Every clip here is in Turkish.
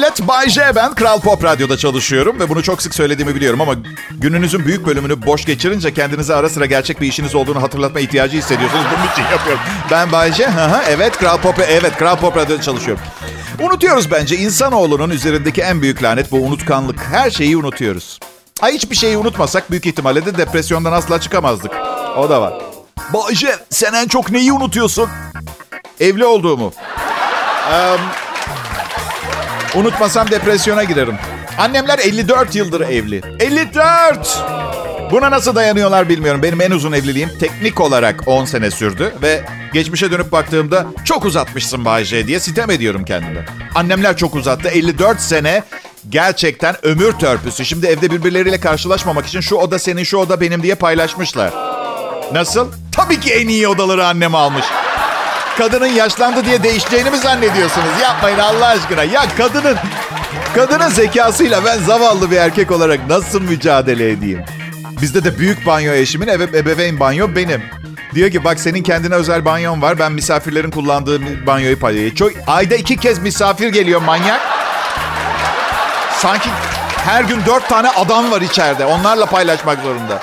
Millet. Bay J ben. Kral Pop Radyo'da çalışıyorum ve bunu çok sık söylediğimi biliyorum ama gününüzün büyük bölümünü boş geçirince kendinize ara sıra gerçek bir işiniz olduğunu hatırlatma ihtiyacı hissediyorsunuz. Bunun için yapıyorum. Ben Bay J. Evet Kral Pop, evet Kral Pop Radyo'da çalışıyorum. Unutuyoruz bence. İnsanoğlunun üzerindeki en büyük lanet bu unutkanlık. Her şeyi unutuyoruz. Ay hiçbir şeyi unutmasak büyük ihtimalle de depresyondan asla çıkamazdık. O da var. Bay J, sen en çok neyi unutuyorsun? Evli olduğumu. Unutmasam depresyona girerim. Annemler 54 yıldır evli. 54! Buna nasıl dayanıyorlar bilmiyorum. Benim en uzun evliliğim teknik olarak 10 sene sürdü ve geçmişe dönüp baktığımda çok uzatmışsın Bayce diye sitem ediyorum kendime. Annemler çok uzattı. 54 sene gerçekten ömür törpüsü. Şimdi evde birbirleriyle karşılaşmamak için şu oda senin, şu oda benim diye paylaşmışlar. Nasıl? Tabii ki en iyi odaları annem almış. Kadının yaşlandı diye değişeceğini mi zannediyorsunuz? Yapmayın Allah aşkına. Ya kadının kadının zekasıyla ben zavallı bir erkek olarak nasıl mücadele edeyim? Bizde de büyük banyo eşimin, ebe, ebeveyn banyo benim. Diyor ki bak senin kendine özel banyon var. Ben misafirlerin kullandığı banyoyu paylaşıyorum. Çok, ayda iki kez misafir geliyor manyak. Sanki her gün dört tane adam var içeride. Onlarla paylaşmak zorunda.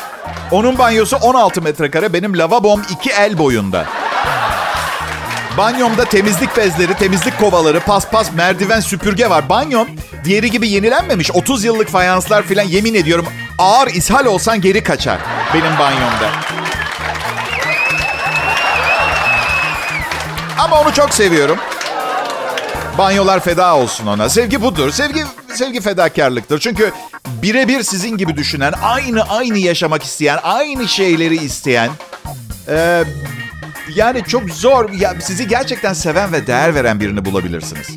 Onun banyosu 16 metrekare. Benim lavabom iki el boyunda. Banyomda temizlik bezleri, temizlik kovaları, paspas, merdiven, süpürge var. Banyom diğeri gibi yenilenmemiş. 30 yıllık fayanslar filan yemin ediyorum ağır ishal olsan geri kaçar benim banyomda. Ama onu çok seviyorum. Banyolar feda olsun ona. Sevgi budur. Sevgi sevgi fedakarlıktır. Çünkü birebir sizin gibi düşünen, aynı aynı yaşamak isteyen, aynı şeyleri isteyen, e, yani çok zor. Ya sizi gerçekten seven ve değer veren birini bulabilirsiniz.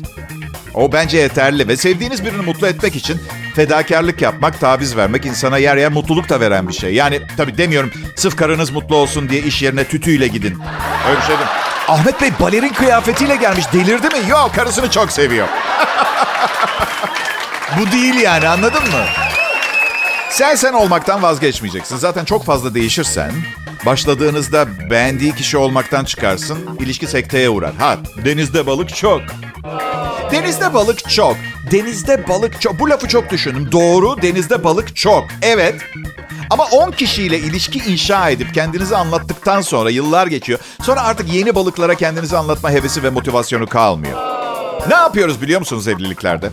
O bence yeterli ve sevdiğiniz birini mutlu etmek için fedakarlık yapmak, taviz vermek insana yer yer mutluluk da veren bir şey. Yani tabii demiyorum sırf karınız mutlu olsun diye iş yerine tütüyle gidin. Öyle bir şey değil. Ahmet Bey balerin kıyafetiyle gelmiş. Delirdi mi? Yok karısını çok seviyor. Bu değil yani anladın mı? Sen sen olmaktan vazgeçmeyeceksin. Zaten çok fazla değişirsen başladığınızda beğendiği kişi olmaktan çıkarsın. ilişki sekteye uğrar. Ha denizde balık çok. Denizde balık çok. Denizde balık çok. Bu lafı çok düşündüm. Doğru denizde balık çok. Evet. Ama 10 kişiyle ilişki inşa edip kendinizi anlattıktan sonra yıllar geçiyor. Sonra artık yeni balıklara kendinizi anlatma hevesi ve motivasyonu kalmıyor. Ne yapıyoruz biliyor musunuz evliliklerde?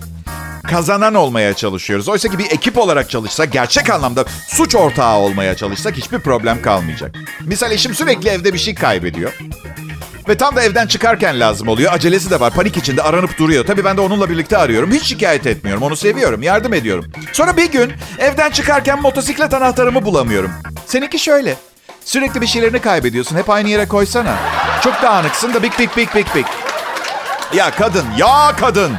Kazanan olmaya çalışıyoruz. Oysa ki bir ekip olarak çalışsak, gerçek anlamda suç ortağı olmaya çalışsak hiçbir problem kalmayacak. Misal eşim sürekli evde bir şey kaybediyor. Ve tam da evden çıkarken lazım oluyor. Acelesi de var. Panik içinde aranıp duruyor. Tabii ben de onunla birlikte arıyorum. Hiç şikayet etmiyorum. Onu seviyorum. Yardım ediyorum. Sonra bir gün evden çıkarken motosiklet anahtarımı bulamıyorum. Seninki şöyle. Sürekli bir şeylerini kaybediyorsun. Hep aynı yere koysana. Çok dağınıksın da bik bik bik bik bik. Ya kadın, ya kadın.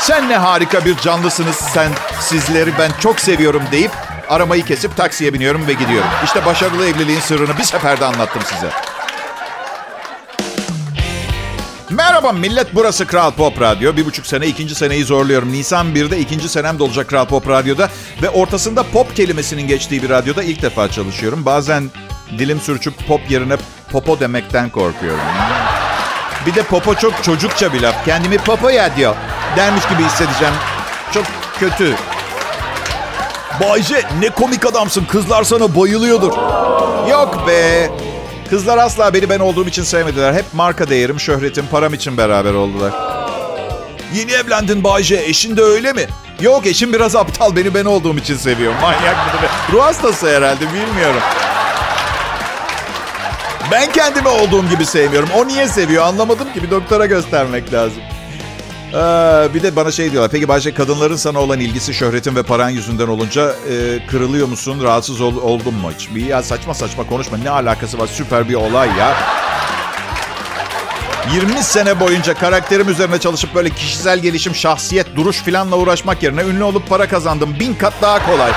Sen ne harika bir canlısınız sen. Sizleri ben çok seviyorum deyip aramayı kesip taksiye biniyorum ve gidiyorum. İşte başarılı evliliğin sırrını bir seferde anlattım size. Merhaba millet burası Kral Pop Radyo. Bir buçuk sene ikinci seneyi zorluyorum. Nisan 1'de ikinci senem de olacak Kral Pop Radyo'da. Ve ortasında pop kelimesinin geçtiği bir radyoda ilk defa çalışıyorum. Bazen dilim sürçüp pop yerine popo demekten korkuyorum. Bir de popo çok çocukça bir laf. Kendimi popo ya diyor. Dermiş gibi hissedeceğim. Çok kötü. Bayce ne komik adamsın. Kızlar sana bayılıyordur. Yok be. Kızlar asla beni ben olduğum için sevmediler. Hep marka değerim, şöhretim, param için beraber oldular. Yeni evlendin Bayce. Eşin de öyle mi? Yok eşim biraz aptal. Beni ben olduğum için seviyor. Manyak mıdır? Ruh hastası herhalde bilmiyorum. Ben kendimi olduğum gibi sevmiyorum. O niye seviyor anlamadım ki. Bir doktora göstermek lazım. Ee, bir de bana şey diyorlar. Peki Bayce kadınların sana olan ilgisi şöhretin ve paran yüzünden olunca e, kırılıyor musun? Rahatsız ol, oldun mu hiç? Bir ya saçma saçma konuşma. Ne alakası var? Süper bir olay ya. 20 sene boyunca karakterim üzerine çalışıp böyle kişisel gelişim, şahsiyet, duruş filanla uğraşmak yerine ünlü olup para kazandım. Bin kat daha kolay.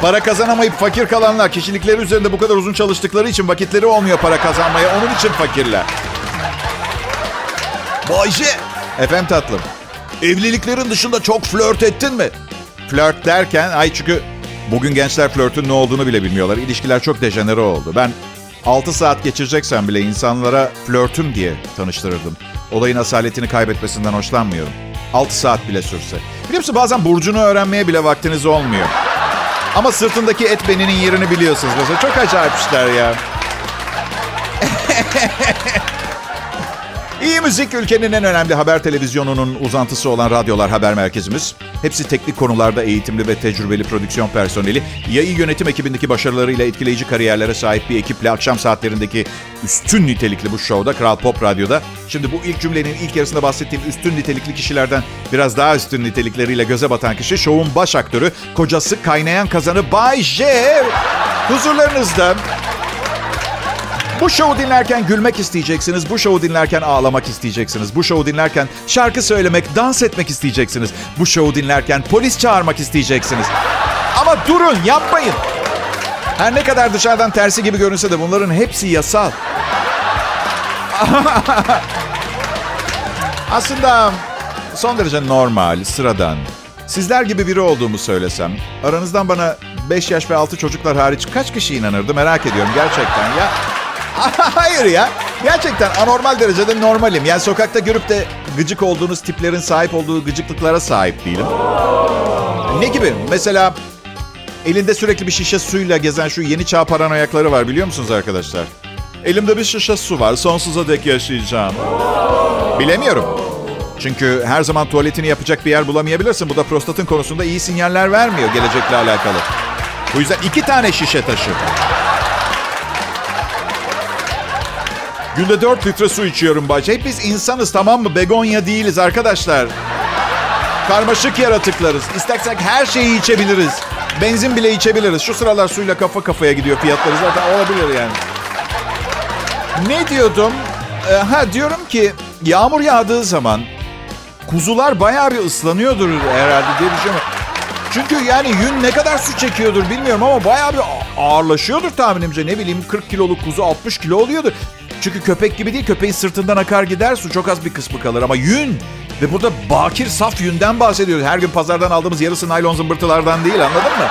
Para kazanamayıp fakir kalanlar kişilikleri üzerinde bu kadar uzun çalıştıkları için vakitleri olmuyor para kazanmaya. Onun için fakirler. Bayce Efendim tatlım. Evliliklerin dışında çok flört ettin mi? Flört derken, ay çünkü bugün gençler flörtün ne olduğunu bile bilmiyorlar. İlişkiler çok dejenere oldu. Ben 6 saat geçireceksen bile insanlara flörtüm diye tanıştırırdım. Olayın asaletini kaybetmesinden hoşlanmıyorum. 6 saat bile sürse. Biliyor musun bazen burcunu öğrenmeye bile vaktiniz olmuyor. Ama sırtındaki et beninin yerini biliyorsunuz mesela. Çok acayip işler ya. İyi müzik ülkenin en önemli haber televizyonunun uzantısı olan radyolar haber merkezimiz. Hepsi teknik konularda eğitimli ve tecrübeli prodüksiyon personeli. Yayın yönetim ekibindeki başarılarıyla etkileyici kariyerlere sahip bir ekiple akşam saatlerindeki üstün nitelikli bu şovda Kral Pop Radyo'da. Şimdi bu ilk cümlenin ilk yarısında bahsettiğim üstün nitelikli kişilerden biraz daha üstün nitelikleriyle göze batan kişi şovun baş aktörü, kocası kaynayan kazanı Bay J. Huzurlarınızda bu şovu dinlerken gülmek isteyeceksiniz. Bu şovu dinlerken ağlamak isteyeceksiniz. Bu şovu dinlerken şarkı söylemek, dans etmek isteyeceksiniz. Bu şovu dinlerken polis çağırmak isteyeceksiniz. Ama durun, yapmayın. Her ne kadar dışarıdan tersi gibi görünse de bunların hepsi yasal. Aslında son derece normal, sıradan. Sizler gibi biri olduğumu söylesem, aranızdan bana 5 yaş ve 6 çocuklar hariç kaç kişi inanırdı merak ediyorum gerçekten. Ya Hayır ya. Gerçekten anormal derecede normalim. Yani sokakta görüp de gıcık olduğunuz tiplerin sahip olduğu gıcıklıklara sahip değilim. Ne gibi? Mesela elinde sürekli bir şişe suyla gezen şu yeni çağ paranoyakları var biliyor musunuz arkadaşlar? Elimde bir şişe su var. Sonsuza dek yaşayacağım. Bilemiyorum. Çünkü her zaman tuvaletini yapacak bir yer bulamayabilirsin. Bu da prostatın konusunda iyi sinyaller vermiyor gelecekle alakalı. Bu yüzden iki tane şişe taşı. Günde 4 litre su içiyorum Bayce. Hep biz insanız tamam mı? Begonya değiliz arkadaşlar. Karmaşık yaratıklarız. İstersek her şeyi içebiliriz. Benzin bile içebiliriz. Şu sıralar suyla kafa kafaya gidiyor fiyatları zaten olabilir yani. Ne diyordum? Ee, ha diyorum ki yağmur yağdığı zaman kuzular bayağı bir ıslanıyordur herhalde diye düşünüyorum. Çünkü yani yün ne kadar su çekiyordur bilmiyorum ama bayağı bir ağırlaşıyordur tahminimce. Ne bileyim 40 kiloluk kuzu 60 kilo oluyordur. Çünkü köpek gibi değil. Köpeğin sırtından akar gider su. Çok az bir kısmı kalır ama yün. Ve burada bakir saf yünden bahsediyoruz. Her gün pazardan aldığımız yarısı naylon zımbırtılardan değil anladın mı?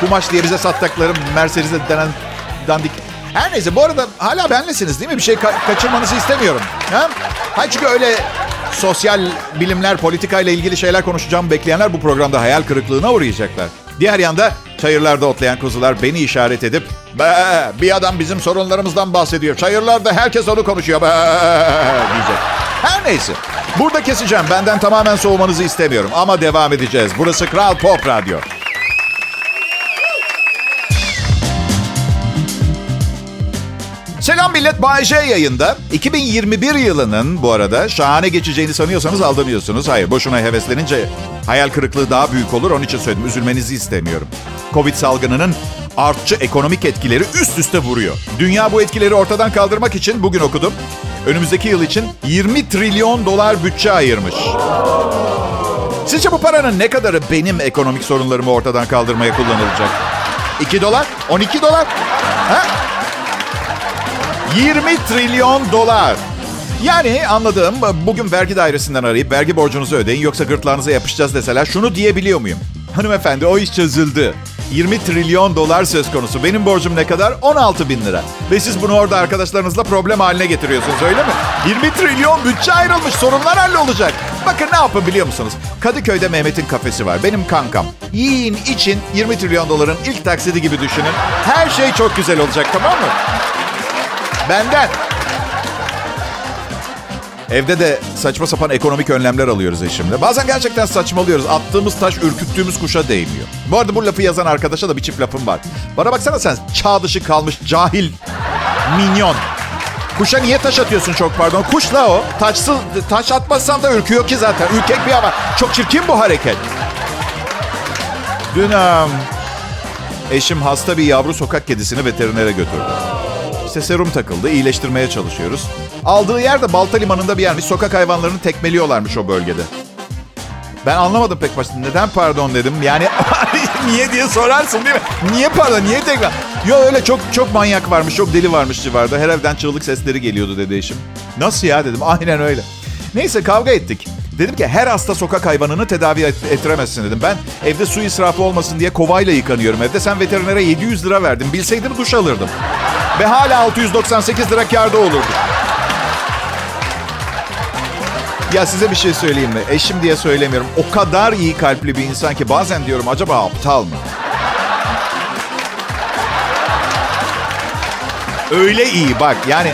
Kumaş diye bize sattıkları Mercedes'e denen dandik. Her neyse bu arada hala benlesiniz değil mi? Bir şey ka- kaçırmanızı istemiyorum. Ha? Hayır çünkü öyle sosyal bilimler, politikayla ilgili şeyler konuşacağım bekleyenler bu programda hayal kırıklığına uğrayacaklar. Diğer yanda çayırlarda otlayan kuzular beni işaret edip Be, bir adam bizim sorunlarımızdan bahsediyor. Çayırlarda herkes onu konuşuyor. Be, diyecek. Her neyse. Burada keseceğim. Benden tamamen soğumanızı istemiyorum. Ama devam edeceğiz. Burası Kral Pop Radyo. Selam millet Bay yayında. 2021 yılının bu arada şahane geçeceğini sanıyorsanız aldanıyorsunuz. Hayır boşuna heveslenince hayal kırıklığı daha büyük olur. Onun için söyledim üzülmenizi istemiyorum. Covid salgınının artçı ekonomik etkileri üst üste vuruyor. Dünya bu etkileri ortadan kaldırmak için bugün okudum. Önümüzdeki yıl için 20 trilyon dolar bütçe ayırmış. Sizce bu paranın ne kadarı benim ekonomik sorunlarımı ortadan kaldırmaya kullanılacak? 2 dolar? 12 dolar? Ha? 20 trilyon dolar. Yani anladığım bugün vergi dairesinden arayıp vergi borcunuzu ödeyin yoksa gırtlağınıza yapışacağız deseler şunu diyebiliyor muyum? Hanımefendi o iş çözüldü. 20 trilyon dolar söz konusu. Benim borcum ne kadar? 16 bin lira. Ve siz bunu orada arkadaşlarınızla problem haline getiriyorsunuz öyle mi? 20 trilyon bütçe ayrılmış. Sorunlar hallolacak. Bakın ne yapın biliyor musunuz? Kadıköy'de Mehmet'in kafesi var. Benim kankam. Yiyin için 20 trilyon doların ilk taksidi gibi düşünün. Her şey çok güzel olacak tamam mı? Benden. Evde de saçma sapan ekonomik önlemler alıyoruz eşimle. Bazen gerçekten saçmalıyoruz. Attığımız taş ürküttüğümüz kuşa değmiyor. Bu arada bu lafı yazan arkadaşa da bir çift lafım var. Bana baksana sen çağ dışı kalmış cahil minyon. Kuşa niye taş atıyorsun çok pardon? Kuşla o. Taşsız, taş atmazsan da ürküyor ki zaten. Ürkek bir ama. Çok çirkin bu hareket. Dün eşim hasta bir yavru sokak kedisini veterinere götürdü. İşte serum takıldı, iyileştirmeye çalışıyoruz. Aldığı yer de Balta Limanı'nda bir yermiş. Sokak hayvanlarını tekmeliyorlarmış o bölgede. Ben anlamadım pek başta. Neden pardon dedim. Yani niye diye sorarsın değil mi? Niye para? Niye tekrar? Yo öyle çok çok manyak varmış, çok deli varmış civarda. Her evden çığlık sesleri geliyordu dedi eşim. Nasıl ya dedim. Aynen öyle. Neyse kavga ettik. Dedim ki her hasta sokak hayvanını tedavi et, ettiremezsin dedim. Ben evde su israfı olmasın diye kovayla yıkanıyorum evde. Sen veterinere 700 lira verdin. Bilseydim duş alırdım. Ve hala 698 lira karda olurdu. Ya size bir şey söyleyeyim mi? Eşim diye söylemiyorum. O kadar iyi kalpli bir insan ki bazen diyorum acaba aptal mı? Öyle iyi bak yani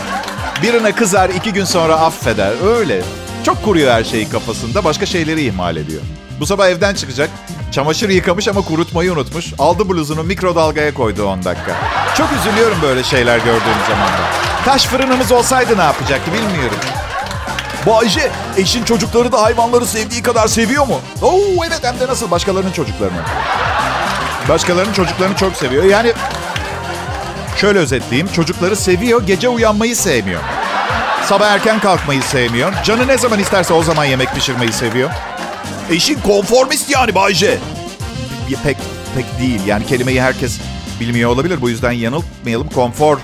birine kızar iki gün sonra affeder. Öyle. Çok kuruyor her şeyi kafasında. Başka şeyleri ihmal ediyor. Bu sabah evden çıkacak. Çamaşır yıkamış ama kurutmayı unutmuş. Aldı bluzunu mikrodalgaya koydu 10 dakika. Çok üzülüyorum böyle şeyler gördüğüm zaman. Taş fırınımız olsaydı ne yapacaktı bilmiyorum. Bayce, eşin çocukları da hayvanları sevdiği kadar seviyor mu? Oo evet hem de nasıl başkalarının çocuklarını. Başkalarının çocuklarını çok seviyor. Yani şöyle özetleyeyim. Çocukları seviyor, gece uyanmayı sevmiyor. Sabah erken kalkmayı sevmiyor. Canı ne zaman isterse o zaman yemek pişirmeyi seviyor. Eşin konformist yani Bayce. Pek pek değil. Yani kelimeyi herkes bilmiyor olabilir. Bu yüzden yanıltmayalım. Konfor,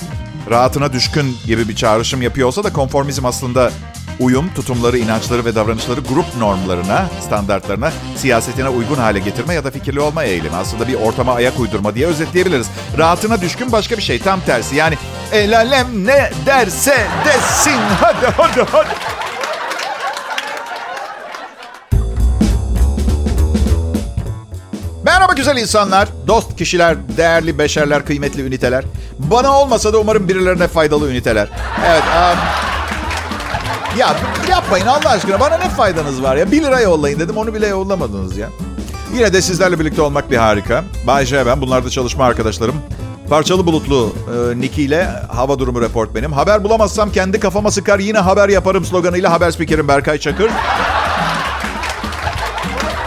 rahatına düşkün gibi bir çağrışım yapıyor olsa da konformizm aslında uyum, tutumları, inançları ve davranışları grup normlarına, standartlarına, siyasetine uygun hale getirme ya da fikirli olma eğilimi. Aslında bir ortama ayak uydurma diye özetleyebiliriz. Rahatına düşkün başka bir şey. Tam tersi. Yani el alem ne derse desin. Hadi hadi hadi. Merhaba güzel insanlar, dost kişiler, değerli beşerler, kıymetli üniteler. Bana olmasa da umarım birilerine faydalı üniteler. Evet, um, ya yapmayın Allah aşkına. Bana ne faydanız var ya? 1 lira yollayın dedim. Onu bile yollamadınız ya. Yine de sizlerle birlikte olmak bir harika. Bay J ben. Bunlar da çalışma arkadaşlarım. Parçalı bulutlu e, Nicky ile hava durumu reportmenim. Haber bulamazsam kendi kafama sıkar yine haber yaparım sloganıyla haber spikerim Berkay Çakır.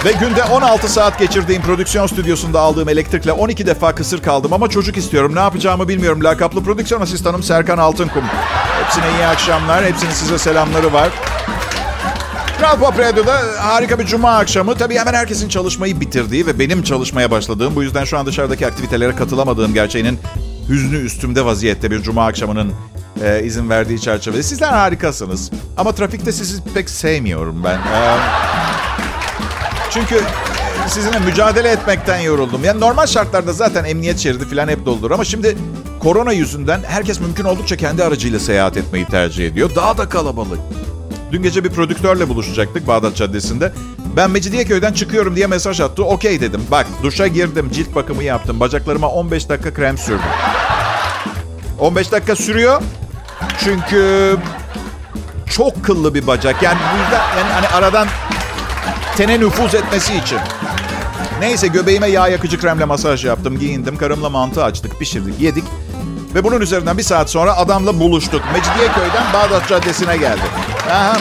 Ve günde 16 saat geçirdiğim prodüksiyon stüdyosunda aldığım elektrikle 12 defa kısır kaldım ama çocuk istiyorum. Ne yapacağımı bilmiyorum. Lakaplı prodüksiyon asistanım Serkan Altınkum. Hepsine iyi akşamlar. Hepsinin size selamları var. Kral Pop Radyo'da harika bir cuma akşamı. Tabii hemen herkesin çalışmayı bitirdiği ve benim çalışmaya başladığım, bu yüzden şu an dışarıdaki aktivitelere katılamadığım gerçeğinin hüznü üstümde vaziyette bir cuma akşamının e, izin verdiği çerçevede. Sizler harikasınız. Ama trafikte sizi pek sevmiyorum ben. Ee, çünkü sizinle mücadele etmekten yoruldum. Yani normal şartlarda zaten emniyet şeridi falan hep doludur. Ama şimdi korona yüzünden herkes mümkün oldukça kendi aracıyla seyahat etmeyi tercih ediyor. Daha da kalabalık. Dün gece bir prodüktörle buluşacaktık Bağdat Caddesi'nde. Ben Mecidiyeköy'den çıkıyorum diye mesaj attı. Okey dedim. Bak duşa girdim, cilt bakımı yaptım. Bacaklarıma 15 dakika krem sürdüm. 15 dakika sürüyor. Çünkü çok kıllı bir bacak. Yani bu yüzden yani hani aradan tene nüfuz etmesi için. Neyse göbeğime yağ yakıcı kremle masaj yaptım, giyindim. Karımla mantı açtık, pişirdik, yedik. Ve bunun üzerinden bir saat sonra adamla buluştuk. Mecidiyeköy'den Bağdat Caddesi'ne geldik. Aha.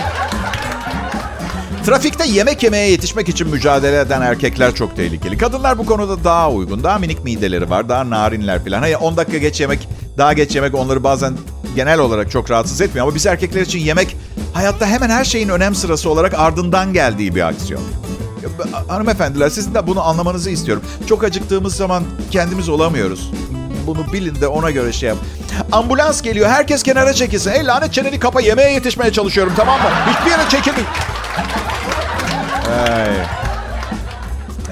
Trafikte yemek yemeye yetişmek için mücadele eden erkekler çok tehlikeli. Kadınlar bu konuda daha uygun. Daha minik mideleri var, daha narinler falan. Hayır 10 dakika geç yemek, daha geç yemek onları bazen genel olarak çok rahatsız etmiyor. Ama biz erkekler için yemek hayatta hemen her şeyin önem sırası olarak ardından geldiği bir aksiyon. Hanımefendiler sizin de bunu anlamanızı istiyorum. Çok acıktığımız zaman kendimiz olamıyoruz. Bunu bilin de ona göre şey yap. Ambulans geliyor. Herkes kenara çekilsin. Ey lanet çeneni kapa yemeğe yetişmeye çalışıyorum tamam mı? Hiçbir yere çekilmeyin. Hey.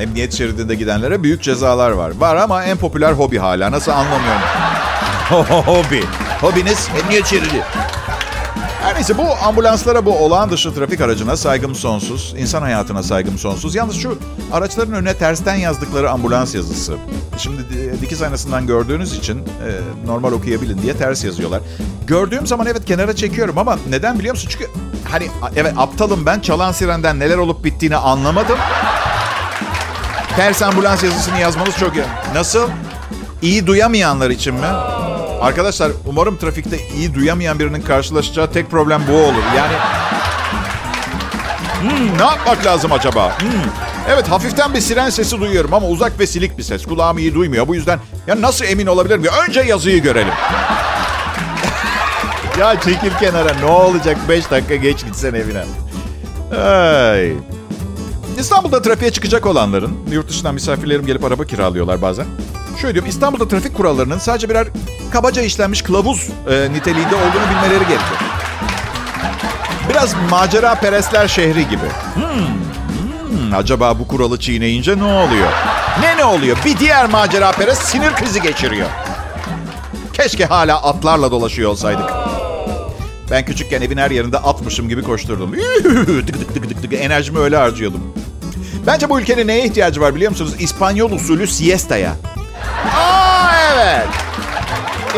Emniyet şeridinde gidenlere büyük cezalar var. Var ama en popüler hobi hala. Nasıl anlamıyorum. hobi. Hobiniz emniyet şeridi. Her neyse bu ambulanslara bu olağan dışı trafik aracına saygım sonsuz. insan hayatına saygım sonsuz. Yalnız şu araçların önüne tersten yazdıkları ambulans yazısı. Şimdi dikiz aynasından gördüğünüz için e, normal okuyabilin diye ters yazıyorlar. Gördüğüm zaman evet kenara çekiyorum ama neden biliyor musun? Çünkü hani evet aptalım ben çalan sirenden neler olup bittiğini anlamadım. Ters ambulans yazısını yazmanız çok iyi. Nasıl? İyi duyamayanlar için mi? Arkadaşlar umarım trafikte iyi duyamayan birinin karşılaşacağı tek problem bu olur. Yani hmm, ne yapmak lazım acaba? Hmm. Evet hafiften bir siren sesi duyuyorum ama uzak ve silik bir ses. Kulağım iyi duymuyor. Bu yüzden ya nasıl emin olabilirim? Önce yazıyı görelim. ya çekil kenara ne olacak 5 dakika geç gitsen evine. Ay. İstanbul'da trafiğe çıkacak olanların, yurt dışından misafirlerim gelip araba kiralıyorlar bazen. Şöyle diyorum, İstanbul'da trafik kurallarının sadece birer kabaca işlenmiş kılavuz e, niteliğinde olduğunu bilmeleri gerekiyor. Biraz macera perestler şehri gibi. Hmm, hmm, acaba bu kuralı çiğneyince ne oluyor? Ne ne oluyor? Bir diğer macera perest sinir krizi geçiriyor. Keşke hala atlarla dolaşıyor olsaydık. Ben küçükken evin her yerinde atmışım gibi koşturdum. tık tık tık tık tık enerjimi öyle harcıyordum. Bence bu ülkenin neye ihtiyacı var biliyor musunuz? İspanyol usulü siesta'ya. Aa evet.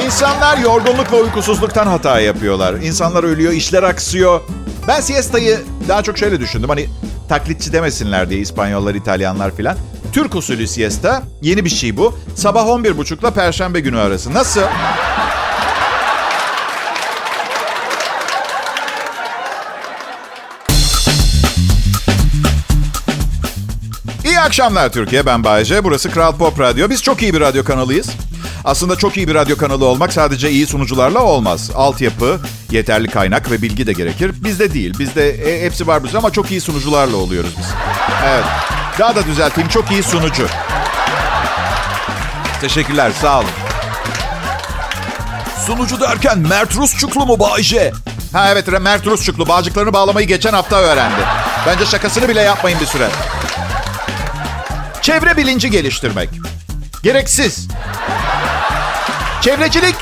İnsanlar yorgunluk ve uykusuzluktan hata yapıyorlar. İnsanlar ölüyor, işler aksıyor. Ben siesta'yı daha çok şöyle düşündüm. Hani taklitçi demesinler diye İspanyollar, İtalyanlar filan. Türk usulü siesta. Yeni bir şey bu. Sabah 11.30 ile Perşembe günü arası. Nasıl? Akşamlar Türkiye. Ben Bayece. Burası Kral Pop Radyo. Biz çok iyi bir radyo kanalıyız. Aslında çok iyi bir radyo kanalı olmak sadece iyi sunucularla olmaz. Altyapı, yeterli kaynak ve bilgi de gerekir. Bizde değil. Bizde e, hepsi var bizde ama çok iyi sunucularla oluyoruz biz. Evet. Daha da düzelteyim. Çok iyi sunucu. Teşekkürler. Sağ olun. Sunucu derken Mert Rusçuklu mu Bayce? Ha evet Mert Rusçuklu bağcıklarını bağlamayı geçen hafta öğrendi. Bence şakasını bile yapmayın bir süre. Çevre bilinci geliştirmek. Gereksiz. Çevrecilik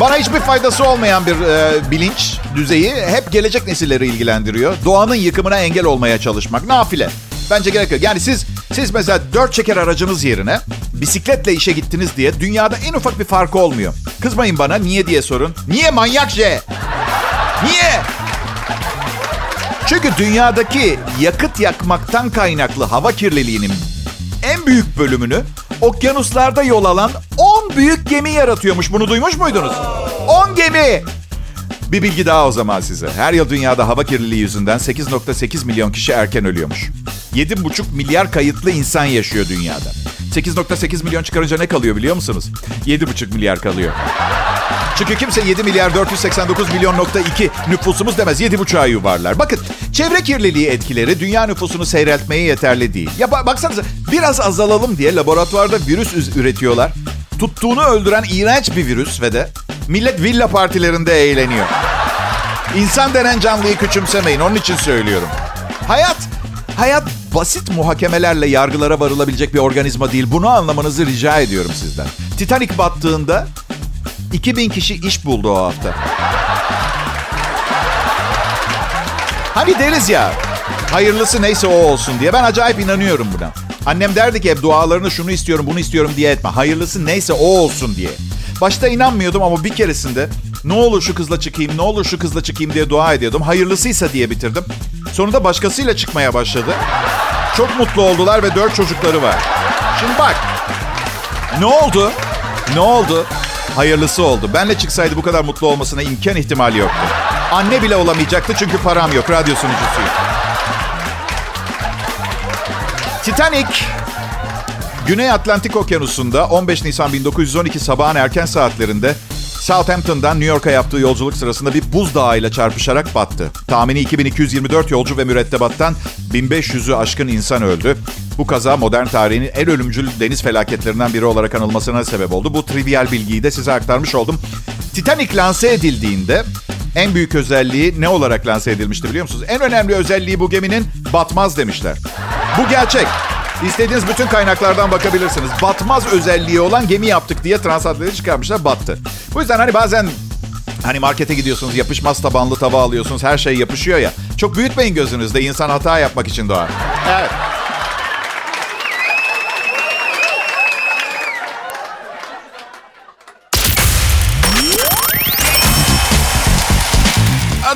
bana hiçbir faydası olmayan bir e, bilinç düzeyi hep gelecek nesilleri ilgilendiriyor. Doğanın yıkımına engel olmaya çalışmak. Nafile. Bence gerek yok. Yani siz siz mesela dört çeker aracınız yerine bisikletle işe gittiniz diye dünyada en ufak bir farkı olmuyor. Kızmayın bana niye diye sorun. Niye manyak J? Niye? Çünkü dünyadaki yakıt yakmaktan kaynaklı hava kirliliğinin en büyük bölümünü okyanuslarda yol alan 10 büyük gemi yaratıyormuş. Bunu duymuş muydunuz? 10 gemi! Bir bilgi daha o zaman size. Her yıl dünyada hava kirliliği yüzünden 8.8 milyon kişi erken ölüyormuş. 7,5 milyar kayıtlı insan yaşıyor dünyada. 8.8 milyon çıkarınca ne kalıyor biliyor musunuz? 7,5 milyar kalıyor. Çünkü kimse 7 milyar 489 milyon nokta 2 nüfusumuz demez. 7,5'a yuvarlar. Bakın çevre kirliliği etkileri dünya nüfusunu seyreltmeye yeterli değil. Ya ba- baksanıza biraz azalalım diye laboratuvarda virüs üretiyorlar. Tuttuğunu öldüren iğrenç bir virüs ve de millet villa partilerinde eğleniyor. İnsan denen canlıyı küçümsemeyin. Onun için söylüyorum. Hayat, hayat basit muhakemelerle yargılara varılabilecek bir organizma değil. Bunu anlamanızı rica ediyorum sizden. Titanic battığında 2000 kişi iş buldu o hafta. Hani deriz ya, hayırlısı neyse o olsun diye. Ben acayip inanıyorum buna. Annem derdi ki hep dualarını şunu istiyorum, bunu istiyorum diye etme. Hayırlısı neyse o olsun diye. Başta inanmıyordum ama bir keresinde ne olur şu kızla çıkayım, ne olur şu kızla çıkayım diye dua ediyordum. Hayırlısıysa diye bitirdim. Sonunda başkasıyla çıkmaya başladı. Çok mutlu oldular ve dört çocukları var. Şimdi bak, ne oldu? Ne oldu? Hayırlısı oldu. Benle çıksaydı bu kadar mutlu olmasına imkan ihtimali yoktu. Anne bile olamayacaktı çünkü param yok. Radyo sunucusuyum. Titanic Güney Atlantik Okyanusu'nda 15 Nisan 1912 sabahın erken saatlerinde Southampton'dan New York'a yaptığı yolculuk sırasında bir buzdağıyla çarpışarak battı. Tahmini 2224 yolcu ve mürettebattan 1500'ü aşkın insan öldü. Bu kaza modern tarihin en ölümcül deniz felaketlerinden biri olarak anılmasına sebep oldu. Bu trivial bilgiyi de size aktarmış oldum. Titanic lanse edildiğinde en büyük özelliği ne olarak lanse edilmişti biliyor musunuz? En önemli özelliği bu geminin batmaz demişler. Bu gerçek. İstediğiniz bütün kaynaklardan bakabilirsiniz. Batmaz özelliği olan gemi yaptık diye transatlantik çıkarmışlar battı. Bu yüzden hani bazen hani markete gidiyorsunuz yapışmaz tabanlı tava alıyorsunuz her şey yapışıyor ya. Çok büyütmeyin gözünüzde insan hata yapmak için doğar. Evet.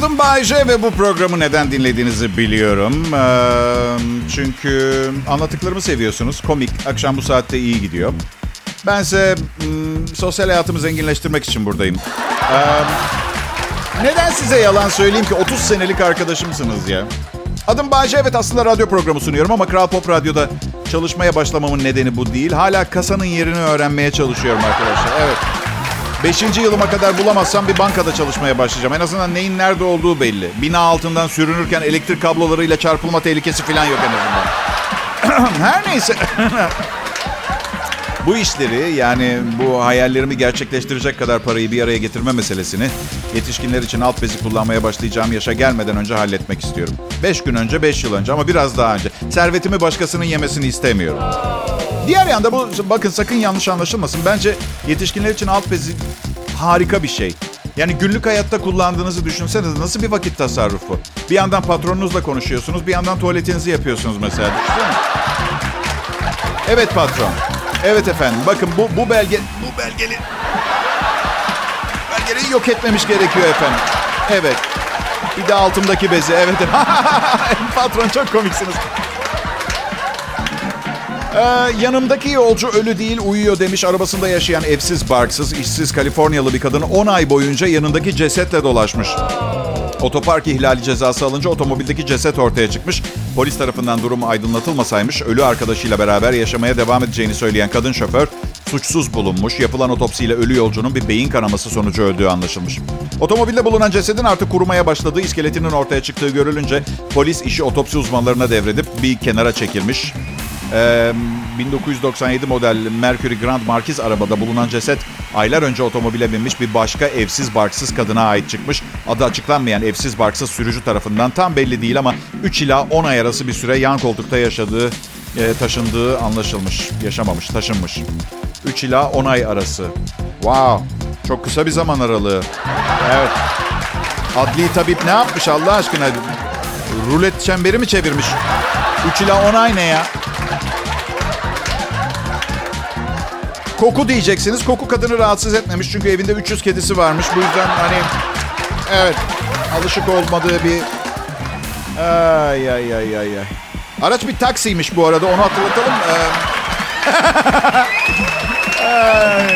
Adım Bayce ve bu programı neden dinlediğinizi biliyorum. Ee, çünkü anlattıklarımı seviyorsunuz. Komik, akşam bu saatte iyi gidiyor. Bense hmm, sosyal hayatımı zenginleştirmek için buradayım. Ee, neden size yalan söyleyeyim ki 30 senelik arkadaşımsınız ya? Adım Bayce evet aslında radyo programı sunuyorum ama Kral Pop Radyo'da çalışmaya başlamamın nedeni bu değil. Hala kasanın yerini öğrenmeye çalışıyorum arkadaşlar. Evet. Beşinci yılıma kadar bulamazsam bir bankada çalışmaya başlayacağım. En azından neyin nerede olduğu belli. Bina altından sürünürken elektrik kablolarıyla çarpılma tehlikesi falan yok en azından. Her neyse. bu işleri yani bu hayallerimi gerçekleştirecek kadar parayı bir araya getirme meselesini yetişkinler için alt bezi kullanmaya başlayacağım yaşa gelmeden önce halletmek istiyorum. Beş gün önce, beş yıl önce ama biraz daha önce. Servetimi başkasının yemesini istemiyorum. Diğer yanda bu bakın sakın yanlış anlaşılmasın. Bence yetişkinler için alt bezi harika bir şey. Yani günlük hayatta kullandığınızı düşünseniz nasıl bir vakit tasarrufu. Bir yandan patronunuzla konuşuyorsunuz, bir yandan tuvaletinizi yapıyorsunuz mesela. Evet patron. Evet efendim. Bakın bu bu belge bu belgeli belgeleri yok etmemiş gerekiyor efendim. Evet. Bir de altımdaki bezi. Evet. patron çok komiksiniz. Ee, yanımdaki yolcu ölü değil uyuyor demiş. Arabasında yaşayan evsiz, barksız, işsiz Kaliforniyalı bir kadın 10 ay boyunca yanındaki cesetle dolaşmış. Otopark ihlali cezası alınca otomobildeki ceset ortaya çıkmış. Polis tarafından durum aydınlatılmasaymış ölü arkadaşıyla beraber yaşamaya devam edeceğini söyleyen kadın şoför suçsuz bulunmuş. Yapılan otopsiyle ölü yolcunun bir beyin kanaması sonucu öldüğü anlaşılmış. Otomobilde bulunan cesedin artık kurumaya başladığı iskeletinin ortaya çıktığı görülünce polis işi otopsi uzmanlarına devredip bir kenara çekilmiş. Ee, 1997 model Mercury Grand Marquis arabada bulunan ceset aylar önce otomobile binmiş bir başka evsiz barksız kadına ait çıkmış. Adı açıklanmayan evsiz barksız sürücü tarafından tam belli değil ama 3 ila 10 ay arası bir süre yan koltukta yaşadığı, e, taşındığı anlaşılmış. Yaşamamış, taşınmış. 3 ila 10 ay arası. Wow, çok kısa bir zaman aralığı. Evet. Adli tabip ne yapmış Allah aşkına? Rulet çemberi mi çevirmiş? 3 ila 10 ay ne ya? Koku diyeceksiniz. Koku kadını rahatsız etmemiş. Çünkü evinde 300 kedisi varmış. Bu yüzden hani evet alışık olmadığı bir ay ay ay ay ay. Araç bir taksiymiş bu arada. Onu hatırlatalım. Ee...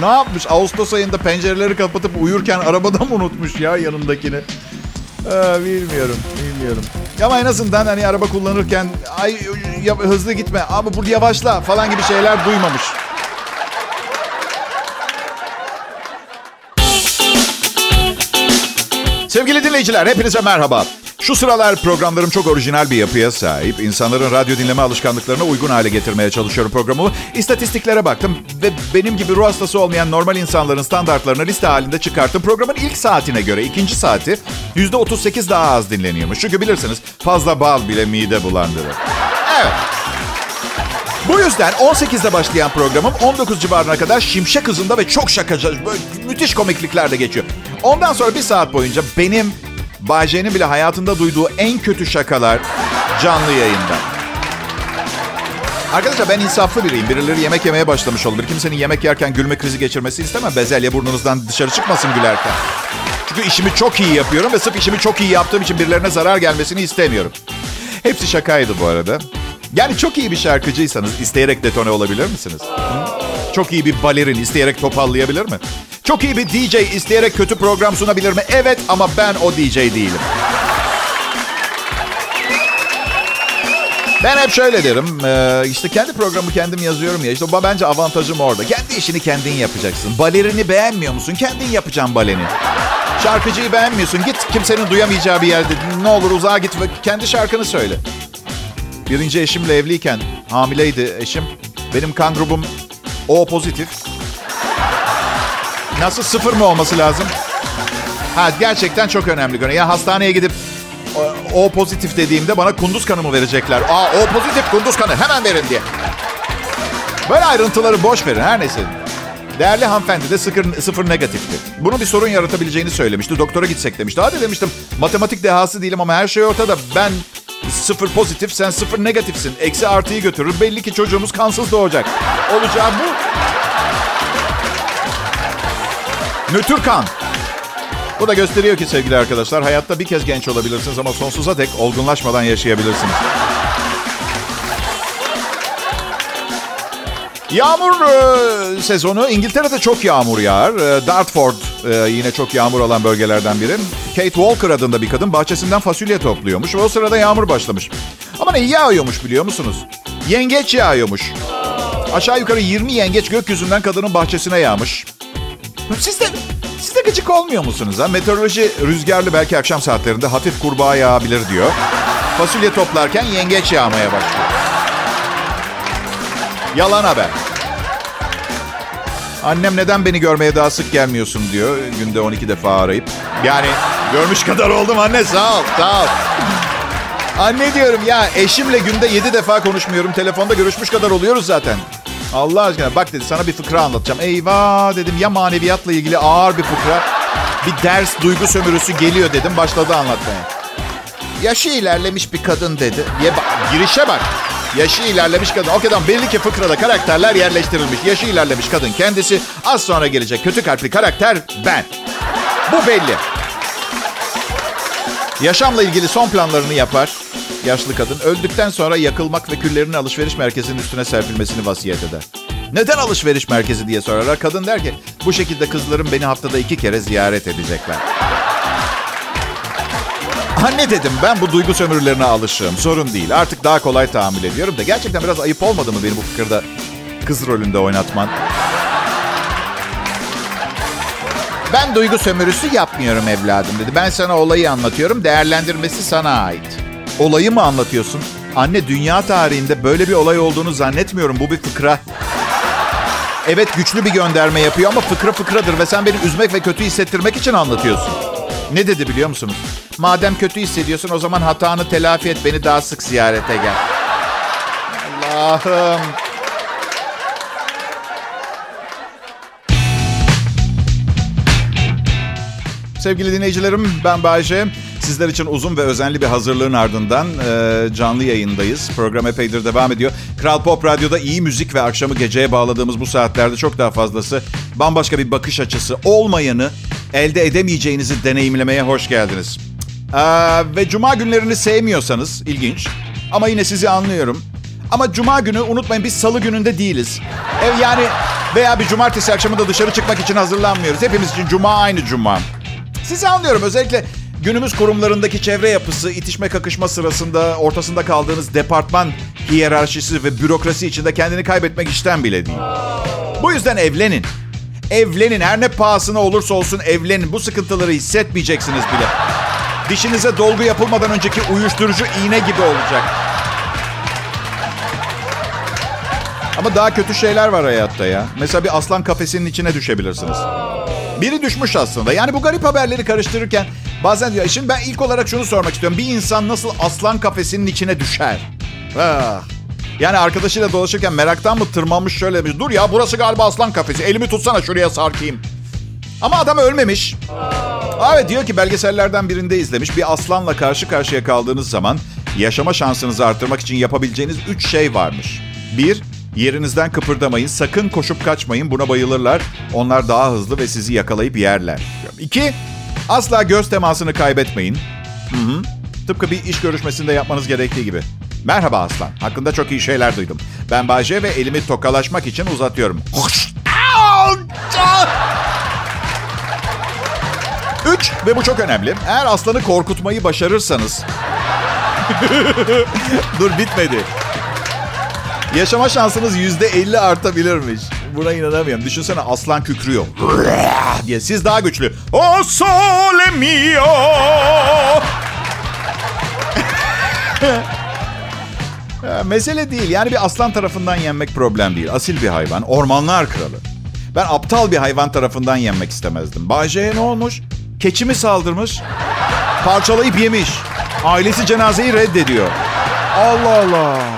ne yapmış? Ağustos ayında pencereleri kapatıp uyurken arabada mı unutmuş ya yanındakini? Ee, bilmiyorum, bilmiyorum. Ama en azından hani araba kullanırken ay ya, hızlı gitme ama burada yavaşla falan gibi şeyler duymamış. Sevgili dinleyiciler hepinize merhaba. Şu sıralar programlarım çok orijinal bir yapıya sahip. İnsanların radyo dinleme alışkanlıklarına uygun hale getirmeye çalışıyorum programı. İstatistiklere baktım ve benim gibi ruh hastası olmayan normal insanların standartlarını liste halinde çıkarttım. Programın ilk saatine göre ikinci saati %38 daha az dinleniyormuş. Çünkü bilirsiniz fazla bal bile mide bulandırır. Evet. Bu yüzden 18'de başlayan programım 19 civarına kadar şimşek hızında ve çok böyle müthiş komikliklerle geçiyor. Ondan sonra bir saat boyunca benim Bayce'nin bile hayatında duyduğu en kötü şakalar canlı yayında. Arkadaşlar ben insaflı biriyim. Birileri yemek yemeye başlamış olabilir. Kimsenin yemek yerken gülme krizi geçirmesi istemem. Bezelye burnunuzdan dışarı çıkmasın gülerken. Çünkü işimi çok iyi yapıyorum ve sırf işimi çok iyi yaptığım için birilerine zarar gelmesini istemiyorum. Hepsi şakaydı bu arada. Yani çok iyi bir şarkıcıysanız isteyerek detone olabilir misiniz? Hı? Çok iyi bir balerin isteyerek topallayabilir mi? Çok iyi bir DJ isteyerek kötü program sunabilir mi? Evet ama ben o DJ değilim. Ben hep şöyle derim. Ee, işte kendi programı kendim yazıyorum ya. İşte bence avantajım orada. Kendi işini kendin yapacaksın. Balerini beğenmiyor musun? Kendin yapacaksın baleni. Şarkıcıyı beğenmiyorsun. Git kimsenin duyamayacağı bir yerde. Ne olur uzağa git ve kendi şarkını söyle. Birinci eşimle evliyken hamileydi eşim. Benim kan grubum O pozitif. Nasıl sıfır mı olması lazım? Ha gerçekten çok önemli. Ya hastaneye gidip o, o pozitif dediğimde bana kunduz kanı mı verecekler? Aa o pozitif kunduz kanı hemen verin diye. Böyle ayrıntıları boş verin her neyse. Değerli hanımefendi de sıfır, sıfır negatifti. Bunu bir sorun yaratabileceğini söylemişti. Doktora gitsek demişti. Hadi demiştim matematik dehası değilim ama her şey ortada. Ben sıfır pozitif, sen sıfır negatifsin. Eksi artıyı götürür. Belli ki çocuğumuz kansız doğacak. Olacağı bu. Nötr. Bu da gösteriyor ki sevgili arkadaşlar hayatta bir kez genç olabilirsiniz ama sonsuza dek olgunlaşmadan yaşayabilirsiniz. Yağmur e, sezonu İngiltere'de çok yağmur yağar. E, Dartford e, yine çok yağmur alan bölgelerden biri. Kate Walker adında bir kadın bahçesinden fasulye topluyormuş ve o sırada yağmur başlamış. Ama ne yağıyormuş biliyor musunuz? Yengeç yağıyormuş. Aşağı yukarı 20 yengeç gökyüzünden kadının bahçesine yağmış. Siz de, siz de gıcık olmuyor musunuz? Ha? Meteoroloji rüzgarlı belki akşam saatlerinde hafif kurbağa yağabilir diyor. Fasulye toplarken yengeç yağmaya başlıyor. Yalan haber. Annem neden beni görmeye daha sık gelmiyorsun diyor. Günde 12 defa arayıp. Yani görmüş kadar oldum anne sağ ol sağ ol. Anne diyorum ya eşimle günde 7 defa konuşmuyorum. Telefonda görüşmüş kadar oluyoruz zaten. Allah aşkına bak dedi sana bir fıkra anlatacağım. Eyvah dedim ya maneviyatla ilgili ağır bir fıkra. Bir ders duygu sömürüsü geliyor dedim başladı anlatmaya. Yaşı ilerlemiş bir kadın dedi. Ye bak, girişe bak. Yaşı ilerlemiş kadın. O kadar belli ki fıkrada karakterler yerleştirilmiş. Yaşı ilerlemiş kadın kendisi. Az sonra gelecek kötü kalpli karakter ben. Bu belli. Yaşamla ilgili son planlarını yapar. Yaşlı kadın öldükten sonra yakılmak ve küllerinin alışveriş merkezinin üstüne serpilmesini vasiyet eder. Neden alışveriş merkezi diye sorarlar. Kadın der ki bu şekilde kızlarım beni haftada iki kere ziyaret edecekler. Anne dedim ben bu duygu sömürülerine alışığım. Sorun değil. Artık daha kolay tahammül ediyorum da gerçekten biraz ayıp olmadı mı beni bu fıkırda kız rolünde oynatman? Ben duygu sömürüsü yapmıyorum evladım dedi. Ben sana olayı anlatıyorum. Değerlendirmesi sana ait. Olayı mı anlatıyorsun? Anne dünya tarihinde böyle bir olay olduğunu zannetmiyorum. Bu bir fıkra. Evet güçlü bir gönderme yapıyor ama fıkra fıkradır ve sen beni üzmek ve kötü hissettirmek için anlatıyorsun. Ne dedi biliyor musunuz? Madem kötü hissediyorsun o zaman hatanı telafi et beni daha sık ziyarete gel. Allah'ım. Sevgili dinleyicilerim ben Bayce. Sizler için uzun ve özenli bir hazırlığın ardından e, canlı yayındayız. Program epeydir devam ediyor. Kral Pop Radyo'da iyi müzik ve akşamı geceye bağladığımız bu saatlerde çok daha fazlası bambaşka bir bakış açısı olmayanı elde edemeyeceğinizi deneyimlemeye hoş geldiniz. Ee, ve cuma günlerini sevmiyorsanız ilginç ama yine sizi anlıyorum. Ama cuma günü unutmayın biz salı gününde değiliz. Ev yani veya bir cumartesi akşamı da dışarı çıkmak için hazırlanmıyoruz. Hepimiz için cuma aynı cuma. Sizi anlıyorum özellikle günümüz kurumlarındaki çevre yapısı, itişme kakışma sırasında ortasında kaldığınız departman hiyerarşisi ve bürokrasi içinde kendini kaybetmek işten bile değil. Bu yüzden evlenin. Evlenin her ne pahasına olursa olsun evlenin. Bu sıkıntıları hissetmeyeceksiniz bile. Dişinize dolgu yapılmadan önceki uyuşturucu iğne gibi olacak. Ama daha kötü şeyler var hayatta ya. Mesela bir aslan kafesinin içine düşebilirsiniz. Biri düşmüş aslında. Yani bu garip haberleri karıştırırken bazen diyor. Şimdi ben ilk olarak şunu sormak istiyorum. Bir insan nasıl aslan kafesinin içine düşer? Ah. Yani arkadaşıyla dolaşırken meraktan mı tırmanmış şöyle demiş. Dur ya burası galiba aslan kafesi. Elimi tutsana şuraya sarkayım. Ama adam ölmemiş. Evet diyor ki belgesellerden birinde izlemiş. Bir aslanla karşı karşıya kaldığınız zaman yaşama şansınızı artırmak için yapabileceğiniz üç şey varmış. Bir, yerinizden kıpırdamayın. Sakın koşup kaçmayın. Buna bayılırlar. Onlar daha hızlı ve sizi yakalayıp yerler. İki, asla göz temasını kaybetmeyin. Hı hı. Tıpkı bir iş görüşmesinde yapmanız gerektiği gibi. Merhaba aslan. Hakkında çok iyi şeyler duydum. Ben Bayce ve elimi tokalaşmak için uzatıyorum. Üç, ve bu çok önemli. Eğer aslanı korkutmayı başarırsanız... Dur bitmedi. Yaşama şansınız yüzde elli artabilirmiş. Buna inanamıyorum. Düşünsene aslan kükrüyor. diye. Siz daha güçlü. O sole mio. Mesele değil. Yani bir aslan tarafından yenmek problem değil. Asil bir hayvan. Ormanlar kralı. Ben aptal bir hayvan tarafından yenmek istemezdim. Bahçe'ye ne olmuş? Keçi mi saldırmış? Parçalayıp yemiş. Ailesi cenazeyi reddediyor. Allah Allah.